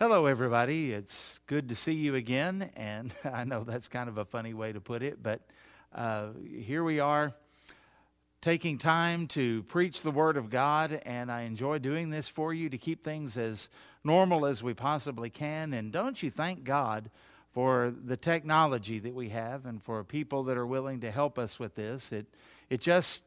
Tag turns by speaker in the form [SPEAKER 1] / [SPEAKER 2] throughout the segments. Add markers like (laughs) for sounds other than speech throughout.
[SPEAKER 1] Hello, everybody. It's good to see you again. And (laughs) I know that's kind of a funny way to put it, but uh, here we are taking time to preach the Word of God. And I enjoy doing this for you to keep things as normal as we possibly can. And don't you thank God for the technology that we have and for people that are willing to help us with this? It, it just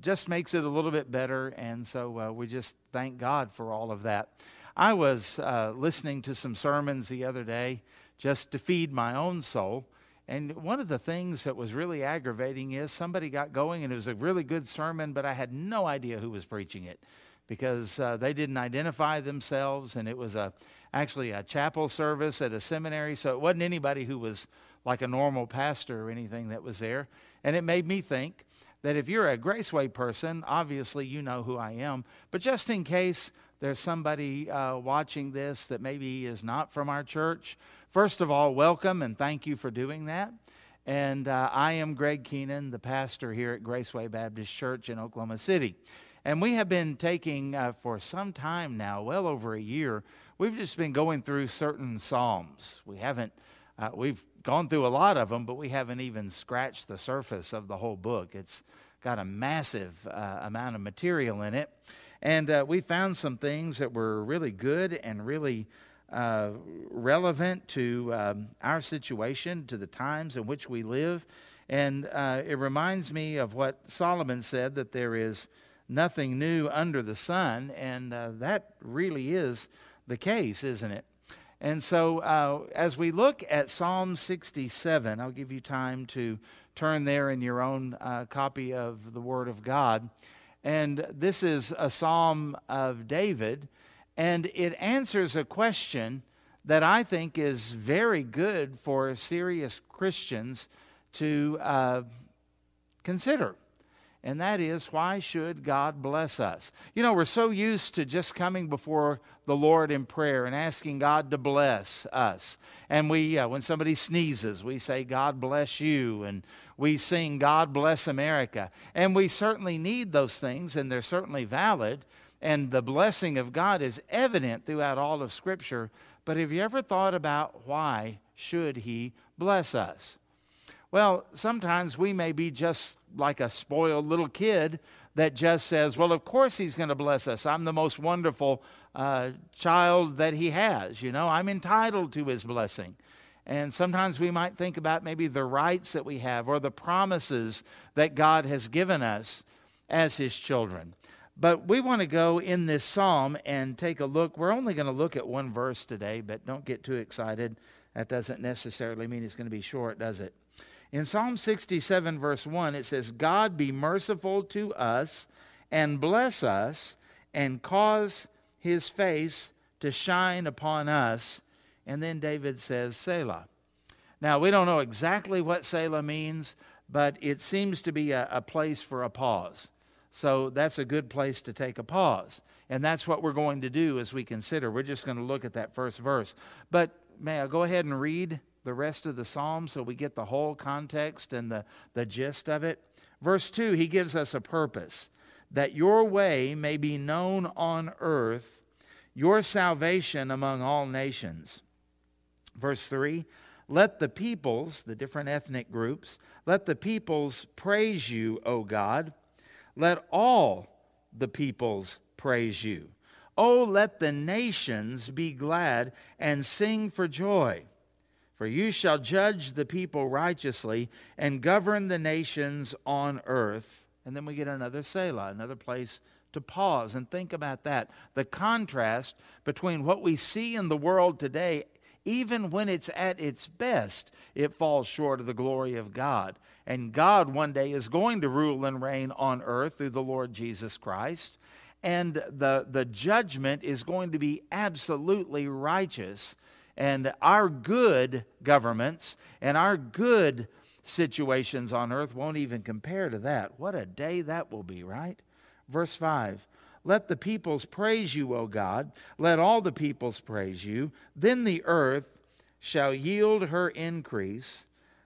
[SPEAKER 1] just makes it a little bit better. And so uh, we just thank God for all of that. I was uh, listening to some sermons the other day just to feed my own soul. And one of the things that was really aggravating is somebody got going and it was a really good sermon, but I had no idea who was preaching it because uh, they didn't identify themselves and it was a actually a chapel service at a seminary so it wasn't anybody who was like a normal pastor or anything that was there and it made me think that if you're a graceway person obviously you know who i am but just in case there's somebody uh, watching this that maybe is not from our church, first of all, welcome and thank you for doing that. And uh, I am Greg Keenan, the pastor here at Graceway Baptist Church in Oklahoma City. And we have been taking uh, for some time now, well over a year, we've just been going through certain Psalms. We haven't, uh, we've gone through a lot of them, but we haven't even scratched the surface of the whole book. It's got a massive uh, amount of material in it. And uh, we found some things that were really good and really uh, relevant to um, our situation, to the times in which we live. And uh, it reminds me of what Solomon said that there is nothing new under the sun. And uh, that really is the case, isn't it? And so, uh, as we look at Psalm 67, I'll give you time to turn there in your own uh, copy of the Word of God. And this is a psalm of David, and it answers a question that I think is very good for serious Christians to uh, consider. And that is, why should God bless us? You know, we're so used to just coming before the Lord in prayer and asking God to bless us. And we, uh, when somebody sneezes, we say, God bless you. And we sing, God bless America. And we certainly need those things, and they're certainly valid. And the blessing of God is evident throughout all of Scripture. But have you ever thought about why should He bless us? Well, sometimes we may be just like a spoiled little kid that just says, Well, of course He's going to bless us. I'm the most wonderful uh, child that He has. You know, I'm entitled to His blessing. And sometimes we might think about maybe the rights that we have or the promises that God has given us as His children. But we want to go in this psalm and take a look. We're only going to look at one verse today, but don't get too excited. That doesn't necessarily mean it's going to be short, does it? In Psalm 67, verse 1, it says, God be merciful to us and bless us and cause his face to shine upon us and then David says, Selah. Now, we don't know exactly what Selah means, but it seems to be a, a place for a pause. So that's a good place to take a pause. And that's what we're going to do as we consider. We're just going to look at that first verse. But may I go ahead and read the rest of the psalm so we get the whole context and the, the gist of it? Verse 2, he gives us a purpose that your way may be known on earth, your salvation among all nations. Verse 3 Let the peoples, the different ethnic groups, let the peoples praise you, O God. Let all the peoples praise you. Oh, let the nations be glad and sing for joy. For you shall judge the people righteously and govern the nations on earth. And then we get another Selah, another place to pause and think about that. The contrast between what we see in the world today even when it's at its best, it falls short of the glory of God. And God one day is going to rule and reign on earth through the Lord Jesus Christ. And the, the judgment is going to be absolutely righteous. And our good governments and our good situations on earth won't even compare to that. What a day that will be, right? Verse 5 let the peoples praise you, O God. Let all the peoples praise you. Then the earth shall yield her increase.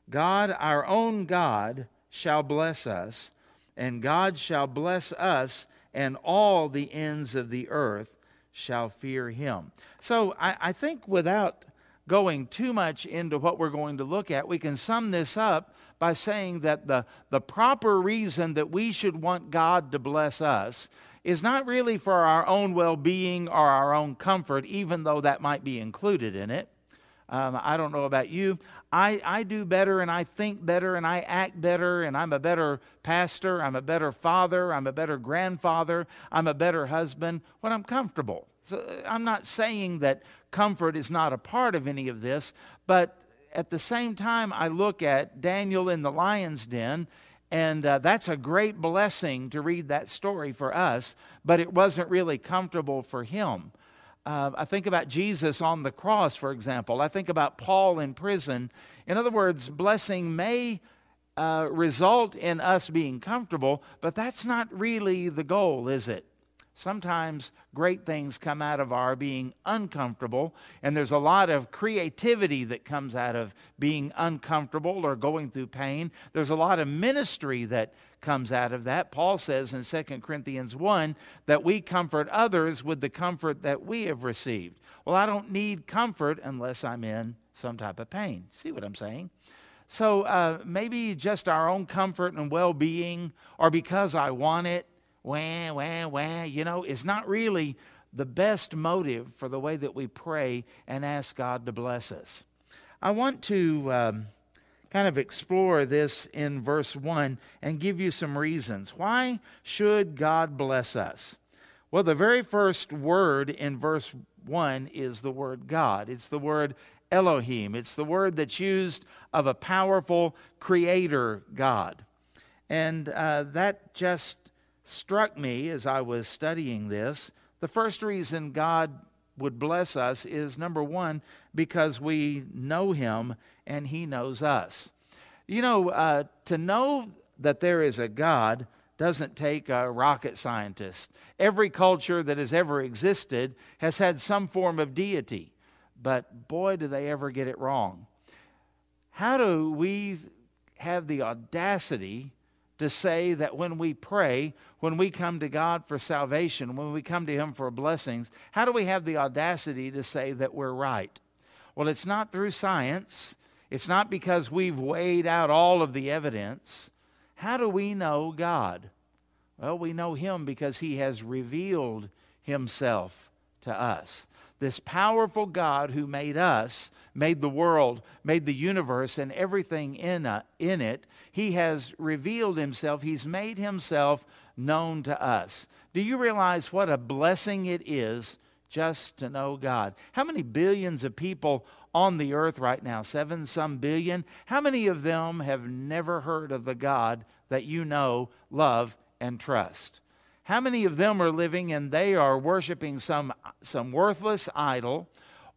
[SPEAKER 1] God, our own God, shall bless us, and God shall bless us and all the ends of the earth shall fear him. So I, I think without going too much into what we're going to look at, we can sum this up by saying that the, the proper reason that we should want God to bless us is not really for our own well being or our own comfort, even though that might be included in it. Um, I don't know about you. I, I do better and I think better and I act better and I'm a better pastor, I'm a better father, I'm a better grandfather, I'm a better husband when I'm comfortable. So uh, I'm not saying that comfort is not a part of any of this, but at the same time, I look at Daniel in the lion's den, and uh, that's a great blessing to read that story for us, but it wasn't really comfortable for him. Uh, I think about Jesus on the cross, for example. I think about Paul in prison. In other words, blessing may uh, result in us being comfortable, but that's not really the goal, is it? Sometimes great things come out of our being uncomfortable, and there's a lot of creativity that comes out of being uncomfortable or going through pain. There's a lot of ministry that comes out of that. Paul says in 2 Corinthians 1 that we comfort others with the comfort that we have received. Well, I don't need comfort unless I'm in some type of pain. See what I'm saying? So uh, maybe just our own comfort and well being, or because I want it, wah, wah, wah, you know, is not really the best motive for the way that we pray and ask God to bless us. I want to um, kind of explore this in verse 1 and give you some reasons. Why should God bless us? Well, the very first word in verse 1 is the word God. It's the word Elohim. It's the word that's used of a powerful creator God. And uh, that just struck me as I was studying this. The first reason God would bless us is number one, because we know Him and He knows us. You know, uh, to know that there is a God doesn't take a rocket scientist. Every culture that has ever existed has had some form of deity, but boy, do they ever get it wrong. How do we have the audacity to say that when we pray, when we come to God for salvation, when we come to Him for blessings, how do we have the audacity to say that we're right? Well, it's not through science. It's not because we've weighed out all of the evidence. How do we know God? Well, we know Him because He has revealed Himself to us this powerful God who made us, made the world, made the universe, and everything in, uh, in it, he has revealed himself. He's made himself known to us. Do you realize what a blessing it is just to know God? How many billions of people on the earth right now? Seven some billion. How many of them have never heard of the God that you know, love, and trust? How many of them are living and they are worshiping some, some worthless idol,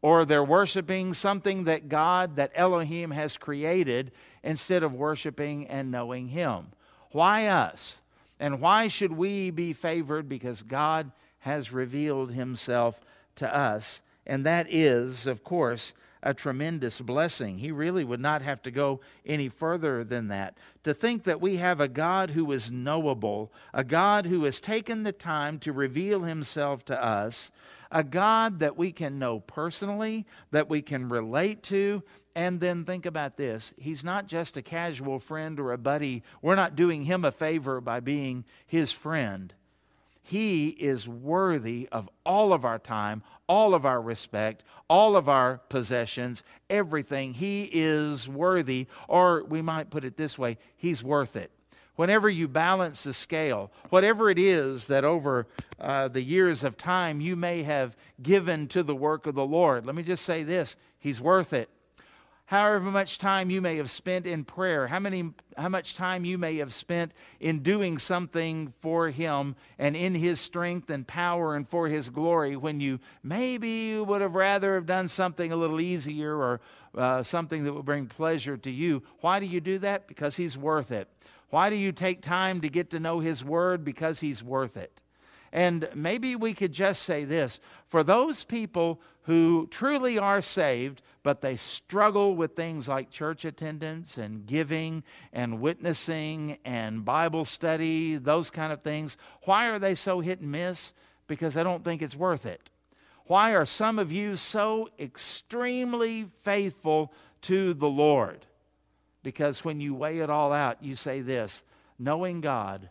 [SPEAKER 1] or they're worshiping something that God, that Elohim has created, instead of worshiping and knowing Him? Why us? And why should we be favored? Because God has revealed Himself to us. And that is, of course, a tremendous blessing. He really would not have to go any further than that. To think that we have a God who is knowable, a God who has taken the time to reveal himself to us, a God that we can know personally, that we can relate to, and then think about this He's not just a casual friend or a buddy. We're not doing him a favor by being his friend. He is worthy of all of our time, all of our respect, all of our possessions, everything. He is worthy, or we might put it this way He's worth it. Whenever you balance the scale, whatever it is that over uh, the years of time you may have given to the work of the Lord, let me just say this He's worth it however much time you may have spent in prayer, how, many, how much time you may have spent in doing something for Him and in His strength and power and for His glory, when you maybe would have rather have done something a little easier or uh, something that would bring pleasure to you. Why do you do that? Because He's worth it. Why do you take time to get to know His Word? Because He's worth it. And maybe we could just say this for those people who truly are saved, but they struggle with things like church attendance and giving and witnessing and Bible study, those kind of things. Why are they so hit and miss? Because they don't think it's worth it. Why are some of you so extremely faithful to the Lord? Because when you weigh it all out, you say this knowing God,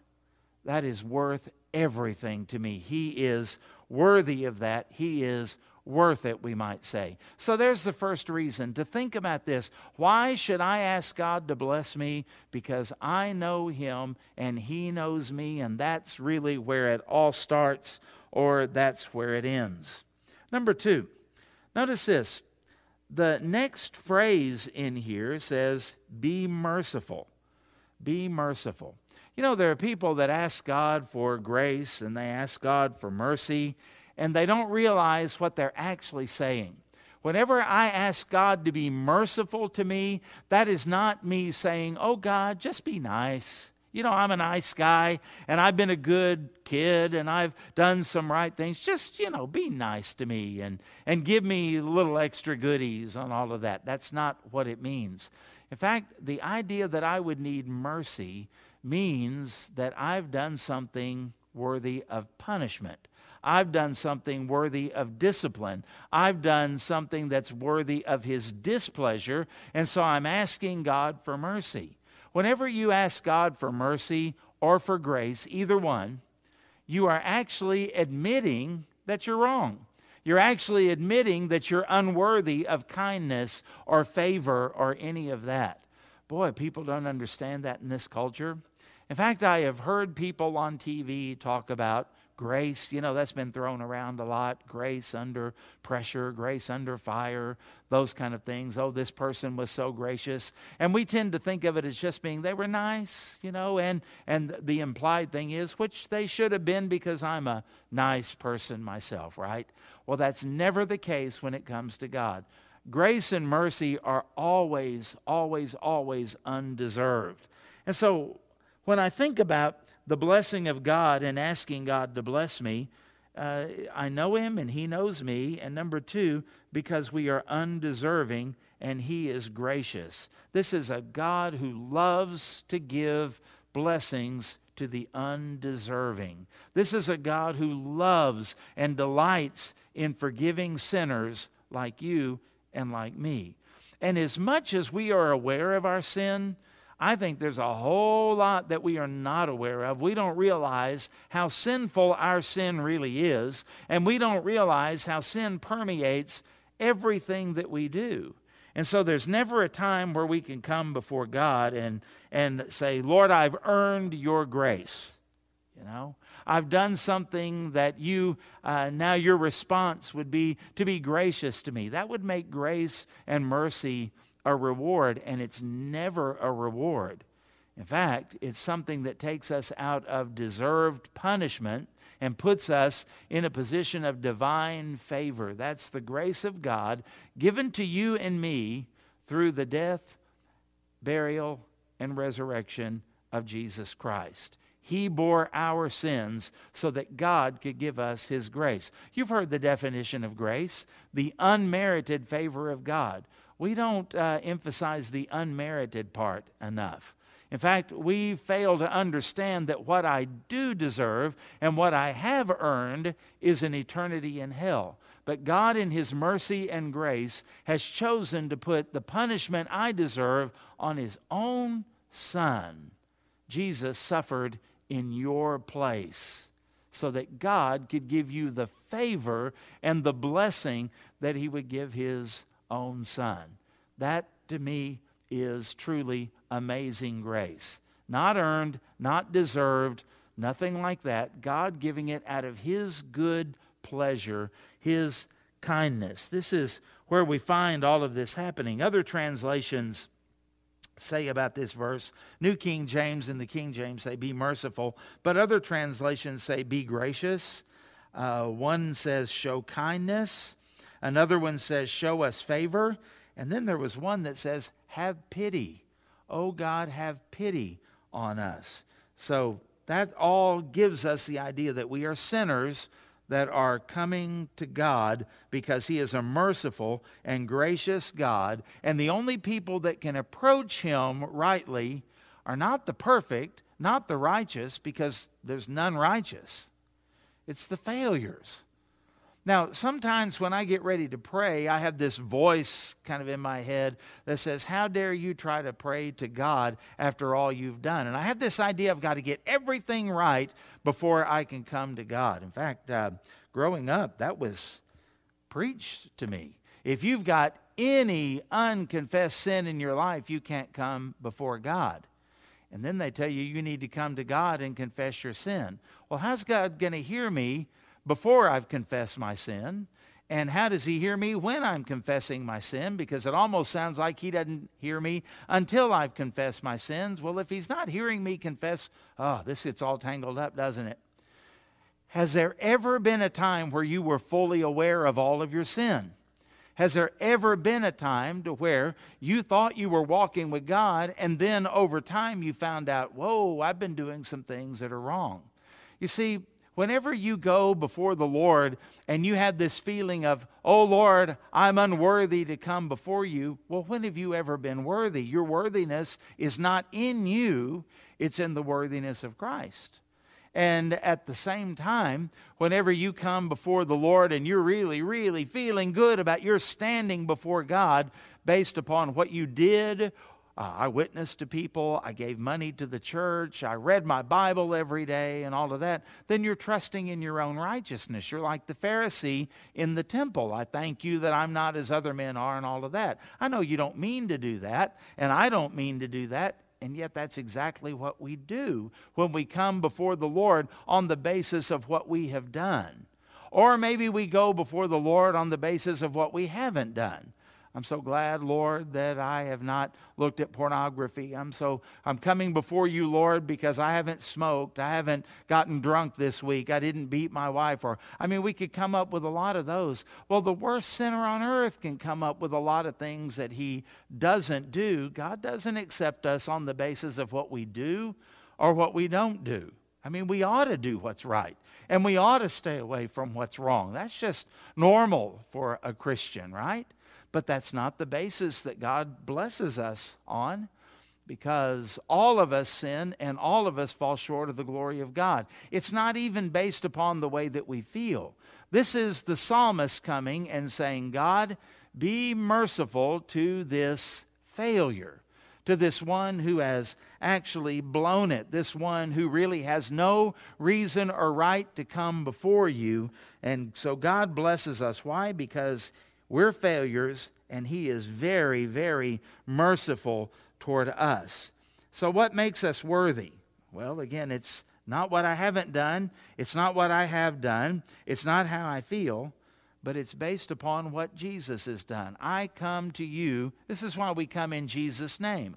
[SPEAKER 1] that is worth everything to me. He is worthy of that. He is worth it, we might say. So there's the first reason to think about this. Why should I ask God to bless me? Because I know Him and He knows me, and that's really where it all starts, or that's where it ends. Number two, notice this. The next phrase in here says, Be merciful. Be merciful. You know, there are people that ask God for grace and they ask God for mercy, and they don't realize what they're actually saying. Whenever I ask God to be merciful to me, that is not me saying, Oh God, just be nice. You know, I'm a nice guy and I've been a good kid and I've done some right things. Just, you know, be nice to me and, and give me little extra goodies on all of that. That's not what it means. In fact, the idea that I would need mercy means that I've done something worthy of punishment. I've done something worthy of discipline. I've done something that's worthy of His displeasure, and so I'm asking God for mercy. Whenever you ask God for mercy or for grace, either one, you are actually admitting that you're wrong. You're actually admitting that you're unworthy of kindness or favor or any of that. Boy, people don't understand that in this culture. In fact, I have heard people on TV talk about grace. You know, that's been thrown around a lot. Grace under pressure, grace under fire, those kind of things. Oh, this person was so gracious. And we tend to think of it as just being they were nice, you know, and and the implied thing is which they should have been because I'm a nice person myself, right? Well, that's never the case when it comes to God. Grace and mercy are always always always undeserved. And so when I think about the blessing of God and asking God to bless me, uh, I know Him and He knows me. And number two, because we are undeserving and He is gracious. This is a God who loves to give blessings to the undeserving. This is a God who loves and delights in forgiving sinners like you and like me. And as much as we are aware of our sin, I think there's a whole lot that we are not aware of. We don't realize how sinful our sin really is, and we don't realize how sin permeates everything that we do. And so there's never a time where we can come before God and, and say, Lord, I've earned your grace. You know, I've done something that you, uh, now your response would be to be gracious to me. That would make grace and mercy a reward, and it's never a reward. In fact, it's something that takes us out of deserved punishment and puts us in a position of divine favor. That's the grace of God given to you and me through the death, burial, and resurrection of Jesus Christ. He bore our sins so that God could give us His grace. You've heard the definition of grace the unmerited favor of God we don't uh, emphasize the unmerited part enough. In fact, we fail to understand that what I do deserve and what I have earned is an eternity in hell. But God, in His mercy and grace, has chosen to put the punishment I deserve on His own Son. Jesus suffered in your place so that God could give you the favor and the blessing that He would give His own Son. That to me is truly amazing grace. Not earned, not deserved, nothing like that. God giving it out of His good pleasure, His kindness. This is where we find all of this happening. Other translations say about this verse New King James and the King James say, Be merciful, but other translations say, Be gracious. Uh, one says, Show kindness. Another one says, Show us favor. And then there was one that says, Have pity. Oh God, have pity on us. So that all gives us the idea that we are sinners that are coming to God because He is a merciful and gracious God. And the only people that can approach Him rightly are not the perfect, not the righteous, because there's none righteous. It's the failures. Now, sometimes when I get ready to pray, I have this voice kind of in my head that says, How dare you try to pray to God after all you've done? And I have this idea I've got to get everything right before I can come to God. In fact, uh, growing up, that was preached to me. If you've got any unconfessed sin in your life, you can't come before God. And then they tell you you need to come to God and confess your sin. Well, how's God going to hear me before I've confessed my sin? And how does he hear me when I'm confessing my sin? Because it almost sounds like he doesn't hear me until I've confessed my sins. Well, if he's not hearing me confess, oh, this gets all tangled up, doesn't it? Has there ever been a time where you were fully aware of all of your sin? Has there ever been a time to where you thought you were walking with God and then over time you found out, whoa, I've been doing some things that are wrong? You see, whenever you go before the Lord and you have this feeling of, oh Lord, I'm unworthy to come before you, well, when have you ever been worthy? Your worthiness is not in you, it's in the worthiness of Christ. And at the same time, whenever you come before the Lord and you're really, really feeling good about your standing before God based upon what you did, uh, I witnessed to people, I gave money to the church, I read my Bible every day, and all of that, then you're trusting in your own righteousness. You're like the Pharisee in the temple. I thank you that I'm not as other men are, and all of that. I know you don't mean to do that, and I don't mean to do that. And yet, that's exactly what we do when we come before the Lord on the basis of what we have done. Or maybe we go before the Lord on the basis of what we haven't done. I'm so glad, Lord, that I have not looked at pornography. I'm so I'm coming before you, Lord, because I haven't smoked. I haven't gotten drunk this week. I didn't beat my wife or I mean we could come up with a lot of those. Well, the worst sinner on earth can come up with a lot of things that he doesn't do. God doesn't accept us on the basis of what we do or what we don't do. I mean, we ought to do what's right and we ought to stay away from what's wrong. That's just normal for a Christian, right? But that's not the basis that God blesses us on because all of us sin and all of us fall short of the glory of God. It's not even based upon the way that we feel. This is the psalmist coming and saying, God, be merciful to this failure, to this one who has actually blown it, this one who really has no reason or right to come before you. And so God blesses us. Why? Because we're failures, and He is very, very merciful toward us. So, what makes us worthy? Well, again, it's not what I haven't done, it's not what I have done, it's not how I feel, but it's based upon what Jesus has done. I come to you. This is why we come in Jesus' name.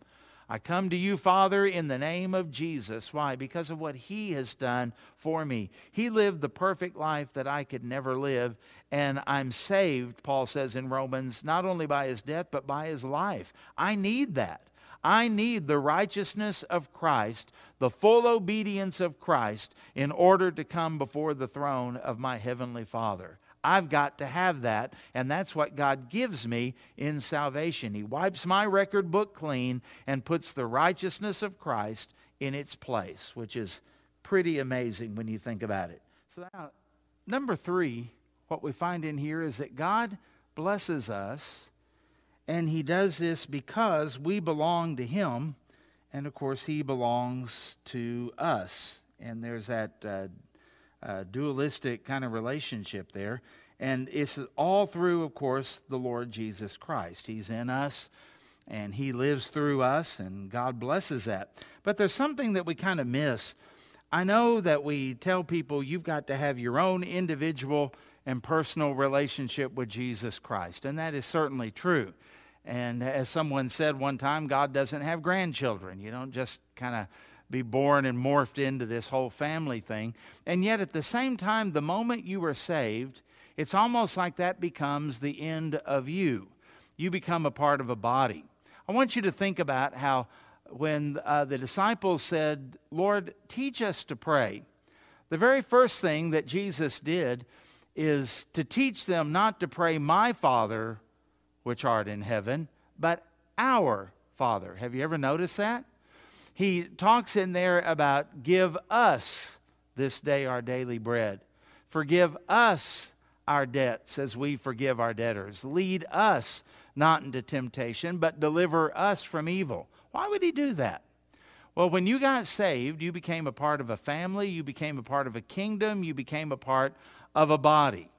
[SPEAKER 1] I come to you, Father, in the name of Jesus. Why? Because of what He has done for me. He lived the perfect life that I could never live, and I'm saved, Paul says in Romans, not only by His death, but by His life. I need that. I need the righteousness of Christ, the full obedience of Christ, in order to come before the throne of my Heavenly Father. I've got to have that, and that's what God gives me in salvation. He wipes my record book clean and puts the righteousness of Christ in its place, which is pretty amazing when you think about it. So, now, number three, what we find in here is that God blesses us, and He does this because we belong to Him, and of course, He belongs to us. And there's that uh, uh, dualistic kind of relationship there. And it's all through, of course, the Lord Jesus Christ. He's in us and He lives through us, and God blesses that. But there's something that we kind of miss. I know that we tell people you've got to have your own individual and personal relationship with Jesus Christ, and that is certainly true. And as someone said one time, God doesn't have grandchildren. You don't just kind of be born and morphed into this whole family thing. And yet, at the same time, the moment you are saved, it's almost like that becomes the end of you. You become a part of a body. I want you to think about how when uh, the disciples said, Lord, teach us to pray, the very first thing that Jesus did is to teach them not to pray, My Father, which art in heaven, but our Father. Have you ever noticed that? he talks in there about give us this day our daily bread. Forgive us our debts as we forgive our debtors. Lead us not into temptation, but deliver us from evil. Why would he do that? Well, when you got saved, you became a part of a family, you became a part of a kingdom, you became a part of a body.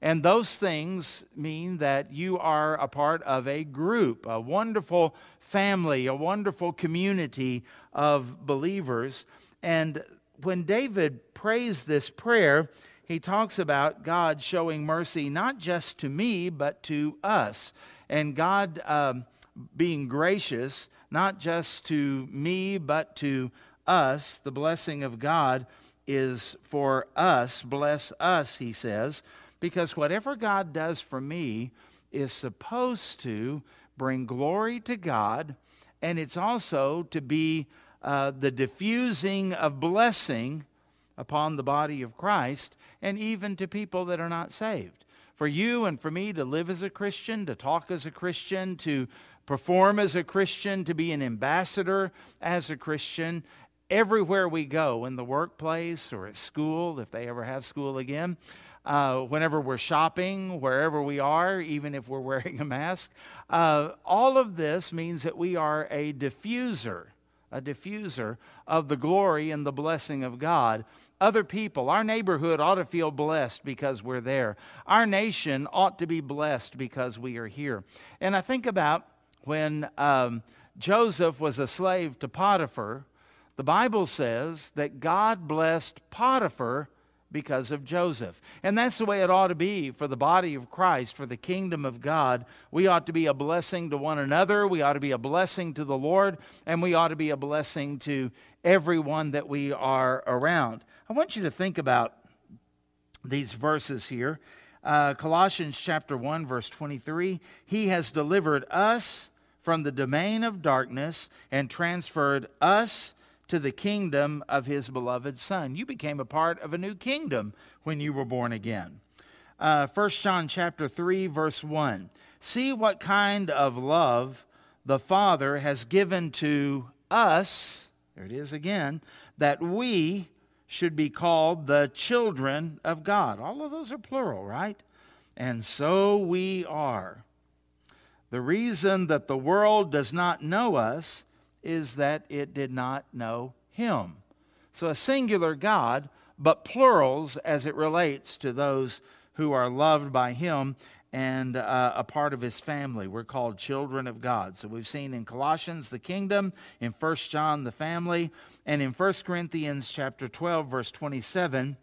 [SPEAKER 1] And those things mean that you are a part of a group, a wonderful family, a wonderful community of believers. And when David prays this prayer, he talks about God showing mercy not just to me, but to us. And God um, being gracious, not just to me, but to us. The blessing of God is for us. Bless us, he says, because whatever God does for me is supposed to bring glory to God, and it's also to be uh, the diffusing of blessing upon the body of Christ and even to people that are not saved. For you and for me to live as a Christian, to talk as a Christian, to perform as a Christian, to be an ambassador as a Christian, everywhere we go, in the workplace or at school, if they ever have school again, uh, whenever we're shopping, wherever we are, even if we're (laughs) wearing a mask, uh, all of this means that we are a diffuser a diffuser of the glory and the blessing of God. Other people, our neighborhood ought to feel blessed because we're there. Our nation ought to be blessed because we are here. And I think about when um, Joseph was a slave to Potiphar, the Bible says that God blessed Potiphar because of Joseph. And that's the way it ought to be for the body of Christ, for the kingdom of God. We ought to be a blessing to one another, we ought to be a blessing to the Lord, and we ought to be a blessing to everyone that we are around. I want you to think about these verses here. Uh, Colossians chapter 1, verse 23 He has delivered us from the domain of darkness and transferred us to the kingdom of his beloved Son. You became a part of a new kingdom when you were born again. Uh, 1 John chapter 3, verse 1. See what kind of love the Father has given to us, there it is again, that we should be called the children of God. All of those are plural, right? And so we are. The reason that the world does not know us is that it did not know him. So a singular God, but plurals as it relates to those who are loved by him and uh, a part of his family. We're called children of God. So we've seen in Colossians the kingdom, in 1 John the family, and in 1 Corinthians chapter 12 verse 27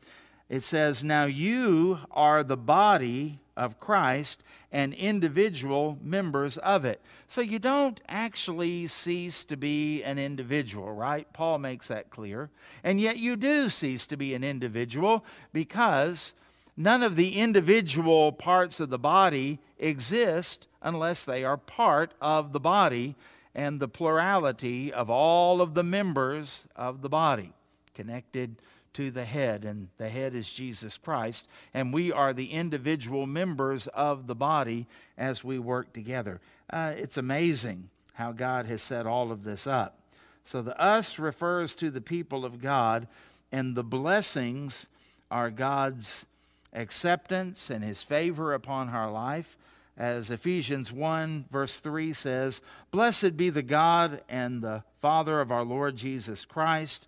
[SPEAKER 1] it says, Now you are the body of Christ and individual members of it. So you don't actually cease to be an individual, right? Paul makes that clear. And yet you do cease to be an individual because none of the individual parts of the body exist unless they are part of the body and the plurality of all of the members of the body connected to the head, and the head is Jesus Christ, and we are the individual members of the body as we work together. Uh, it's amazing how God has set all of this up. So the us refers to the people of God, and the blessings are God's acceptance and his favor upon our life. As Ephesians 1, verse 3 says, Blessed be the God and the Father of our Lord Jesus Christ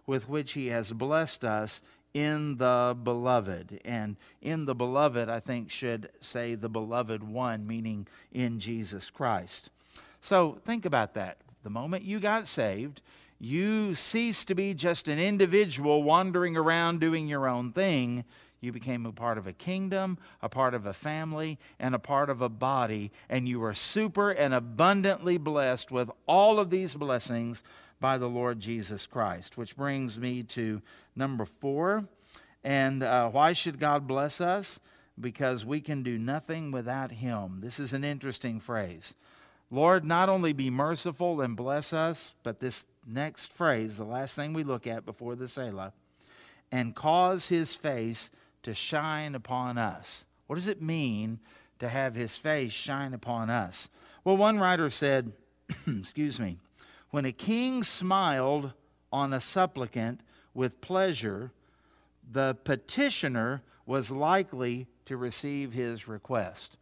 [SPEAKER 1] with which he has blessed us in the beloved. And in the beloved, I think, should say the beloved one, meaning in Jesus Christ. So think about that. The moment you got saved, you ceased to be just an individual wandering around doing your own thing. You became a part of a kingdom, a part of a family, and a part of a body. And you are super and abundantly blessed with all of these blessings by the Lord Jesus Christ. Which brings me to number four. And uh, why should God bless us? because we can do nothing without him. This is an interesting phrase. Lord, not only be merciful and bless us, but this next phrase, the last thing we look at before the Selah, and cause his face to shine upon us. What does it mean to have his face shine upon us? Well, one writer said, (clears throat) excuse me, when a king smiled on a supplicant with pleasure, the petitioner was likely to receive his request.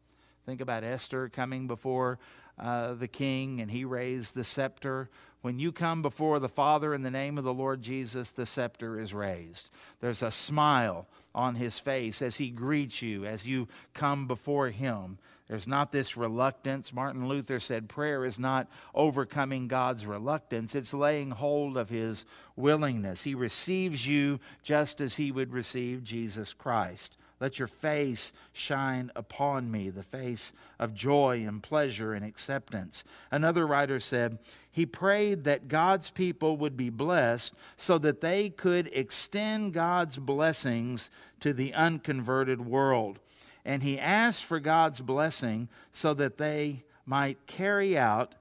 [SPEAKER 1] Think about Esther coming before uh, the king and he raised the scepter. When you come before the Father in the name of the Lord Jesus, the scepter is raised. There's a smile on his face as he greets you, as you come before him. There's not this reluctance. Martin Luther said prayer is not overcoming God's reluctance, it's laying hold of his willingness. He receives you just as he would receive Jesus Christ. Let your face shine upon me, the face of joy and pleasure and acceptance. Another writer said, He prayed that God's people would be blessed so that they could extend God's blessings to the unconverted world and he asked for God's blessing so that they might carry out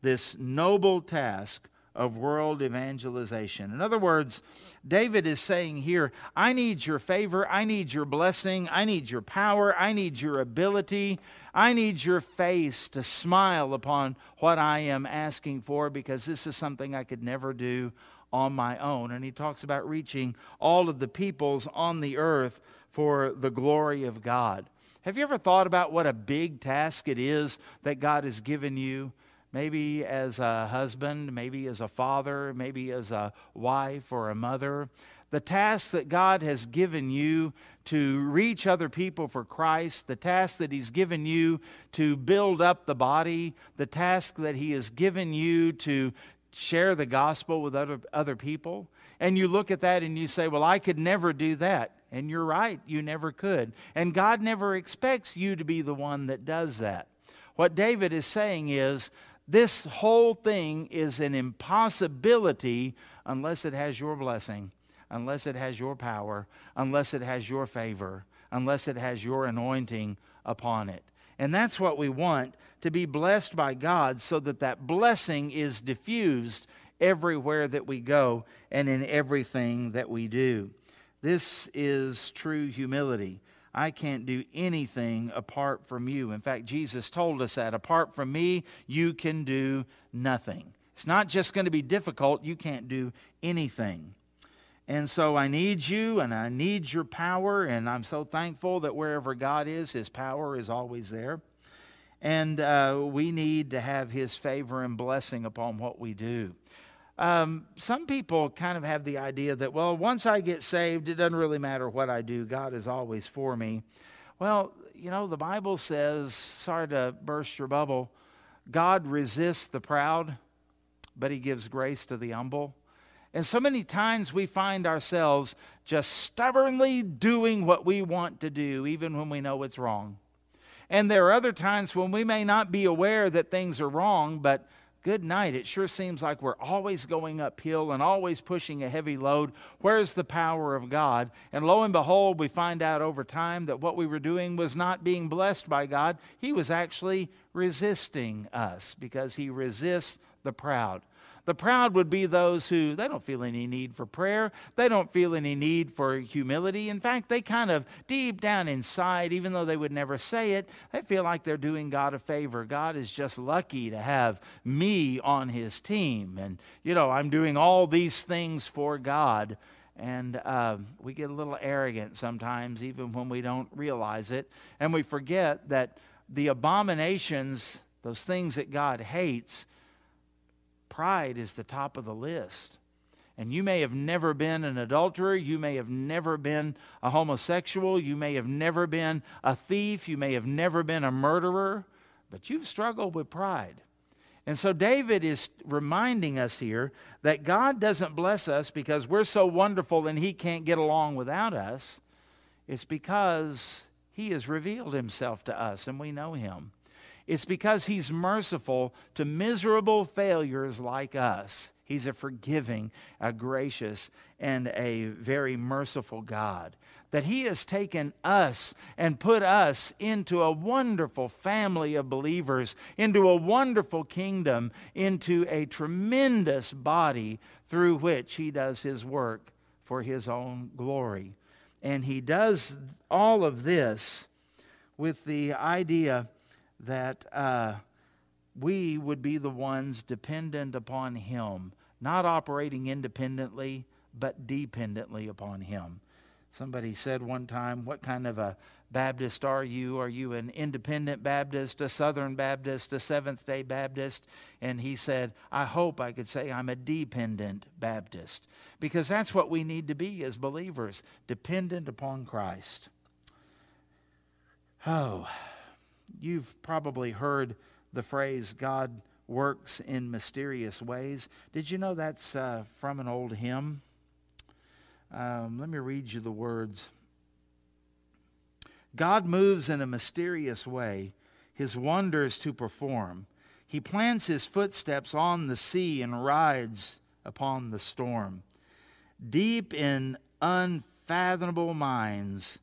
[SPEAKER 1] this noble task of world evangelization. In other words, David is saying here, I need your favor, I need your blessing, I need your power, I need your ability, I need your face to smile upon what I am asking for because this is something I could never do on my own. And he talks about reaching all of the peoples on the earth for the glory of God. Have you ever thought about what a big task it is that God has given you? Maybe as a husband, maybe as a father, maybe as a wife or a mother. The task that God has given you to reach other people for Christ, the task that He's given you to build up the body, the task that He has given you to share the gospel with other, other people. And you look at that and you say, Well, I could never do that. And you're right, you never could. And God never expects you to be the one that does that. What David is saying is, this whole thing is an impossibility unless it has your blessing, unless it has your power, unless it has your favor, unless it has your anointing upon it. And that's what we want to be blessed by God so that that blessing is diffused everywhere that we go and in everything that we do. This is true humility. I can't do anything apart from you. In fact, Jesus told us that apart from me, you can do nothing. It's not just going to be difficult, you can't do anything. And so I need you and I need your power, and I'm so thankful that wherever God is, His power is always there. And uh, we need to have His favor and blessing upon what we do. Um, some people kind of have the idea that, well, once I get saved, it doesn't really matter what I do. God is always for me. Well, you know, the Bible says, sorry to burst your bubble, God resists the proud, but he gives grace to the humble. And so many times we find ourselves just stubbornly doing what we want to do, even when we know it's wrong. And there are other times when we may not be aware that things are wrong, but good night. It sure seems like we're always going uphill and always pushing a heavy load. Where's the power of God? And lo and behold, we find out over time that what we were doing was not being blessed by God. He was actually resisting us because He resists the proud. The proud would be those who they don't feel any need for prayer. They don't feel any need for humility. In fact, they kind of deep down inside, even though they would never say it, they feel like they're doing God a favor. God is just lucky to have me on his team. And, you know, I'm doing all these things for God. And uh, we get a little arrogant sometimes, even when we don't realize it. And we forget that the abominations, those things that God hates, pride is the top of the list. And you may have never been an adulterer. You may have never been a homosexual. You may have never been a thief. You may have never been a murderer. But you've struggled with pride. And so David is reminding us here that God doesn't bless us because we're so wonderful and he can't get along without us. It's because he has revealed himself to us and we know him. It's because He's merciful to miserable failures like us. He's a forgiving, a gracious, and a very merciful God. that He has taken us and put us into a wonderful family of believers, into a wonderful kingdom, into a tremendous body through which He does His work for His own glory. And He does all of this with the idea that uh, we would be the ones dependent upon Him, not operating independently, but dependently upon Him. Somebody said one time, What kind of a Baptist are you? Are you an independent Baptist, a Southern Baptist, a Seventh day Baptist? And he said, I hope I could say I'm a dependent Baptist. Because that's what we need to be as believers dependent upon Christ. Oh, you've probably heard the phrase, God works in mysterious ways. Did you know that's uh, from an old hymn? Um, let me read you the words. God moves in a mysterious way, his wonders to perform. He plants his footsteps on the sea and rides upon the storm. Deep in unfathomable minds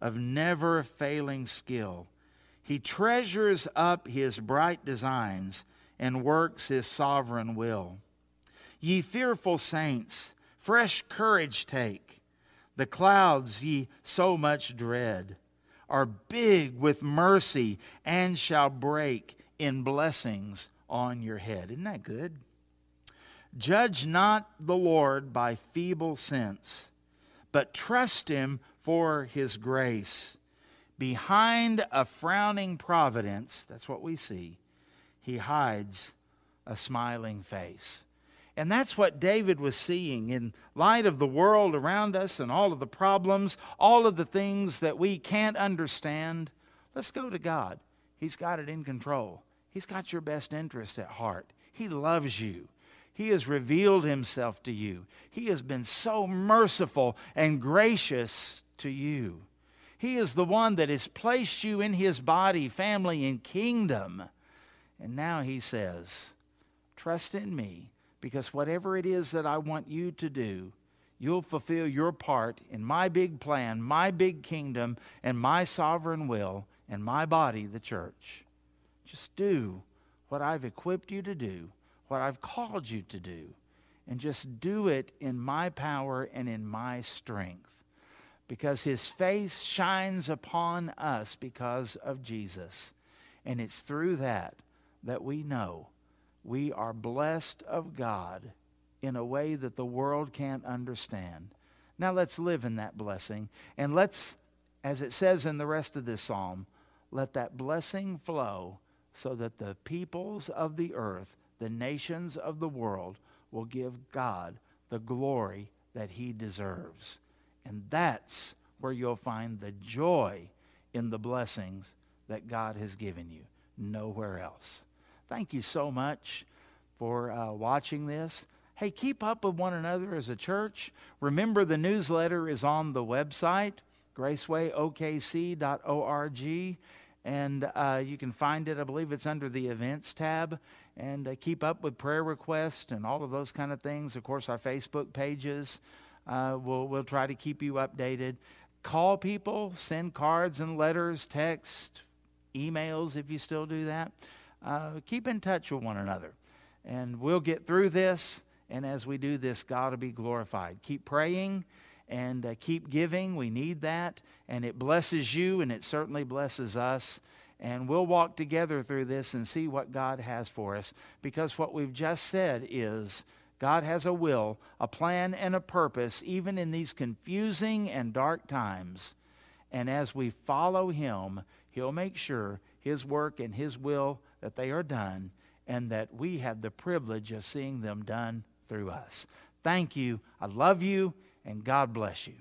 [SPEAKER 1] of never failing skill, he treasures up his bright designs and works his sovereign will. Ye fearful saints, fresh courage take. The clouds ye so much dread are big with mercy and shall break in blessings on your head. Isn't that good? Judge not the Lord by feeble sense, but trust him for his grace Behind a frowning providence, that's what we see, he hides a smiling face. And that's what David was seeing in light of the world around us and all of the problems, all of the things that we can't understand. Let's go to God. He's got it in control. He's got your best interest at heart. He loves you. He has revealed himself to you. He has been so merciful and gracious to you. He is the one that has placed you in His body, family, and kingdom. And now He says, Trust in me, because whatever it is that I want you to do, you'll fulfill your part in my big plan, my big kingdom, and my sovereign will, and my body, the church. Just do what I've equipped you to do, what I've called you to do, and just do it in my power and in my strength because his face shines upon us because of Jesus. And it's through that that we know we are blessed of God in a way that the world can't understand. Now let's live in that blessing. And let's, as it says in the rest of this psalm, let that blessing flow so that the peoples of the earth, the nations of the world, will give God the glory that he deserves. And that's where you'll find the joy in the blessings that God has given you. Nowhere else. Thank you so much for uh, watching this. Hey, keep up with one another as a church. Remember, the newsletter is on the website, gracewayokc.org, and uh, you can find it, I believe it's under the events tab. And uh, keep up with prayer requests and all of those kind of things. Of course, our Facebook pages. Uh, we'll, we'll try to keep you updated. Call people, send cards and letters, text, emails if you still do that. Uh, keep in touch with one another. And we'll get through this. And as we do this, God will be glorified. Keep praying and uh, keep giving. We need that. And it blesses you, and it certainly blesses us. And we'll walk together through this and see what God has for us. Because what we've just said is God has a will, a plan, and a purpose, even in these confusing and dark times. And as we follow Him, He'll make sure His work and His will that they are done, and that we have the privilege of seeing them done through us. Thank you. I love you, and God bless you.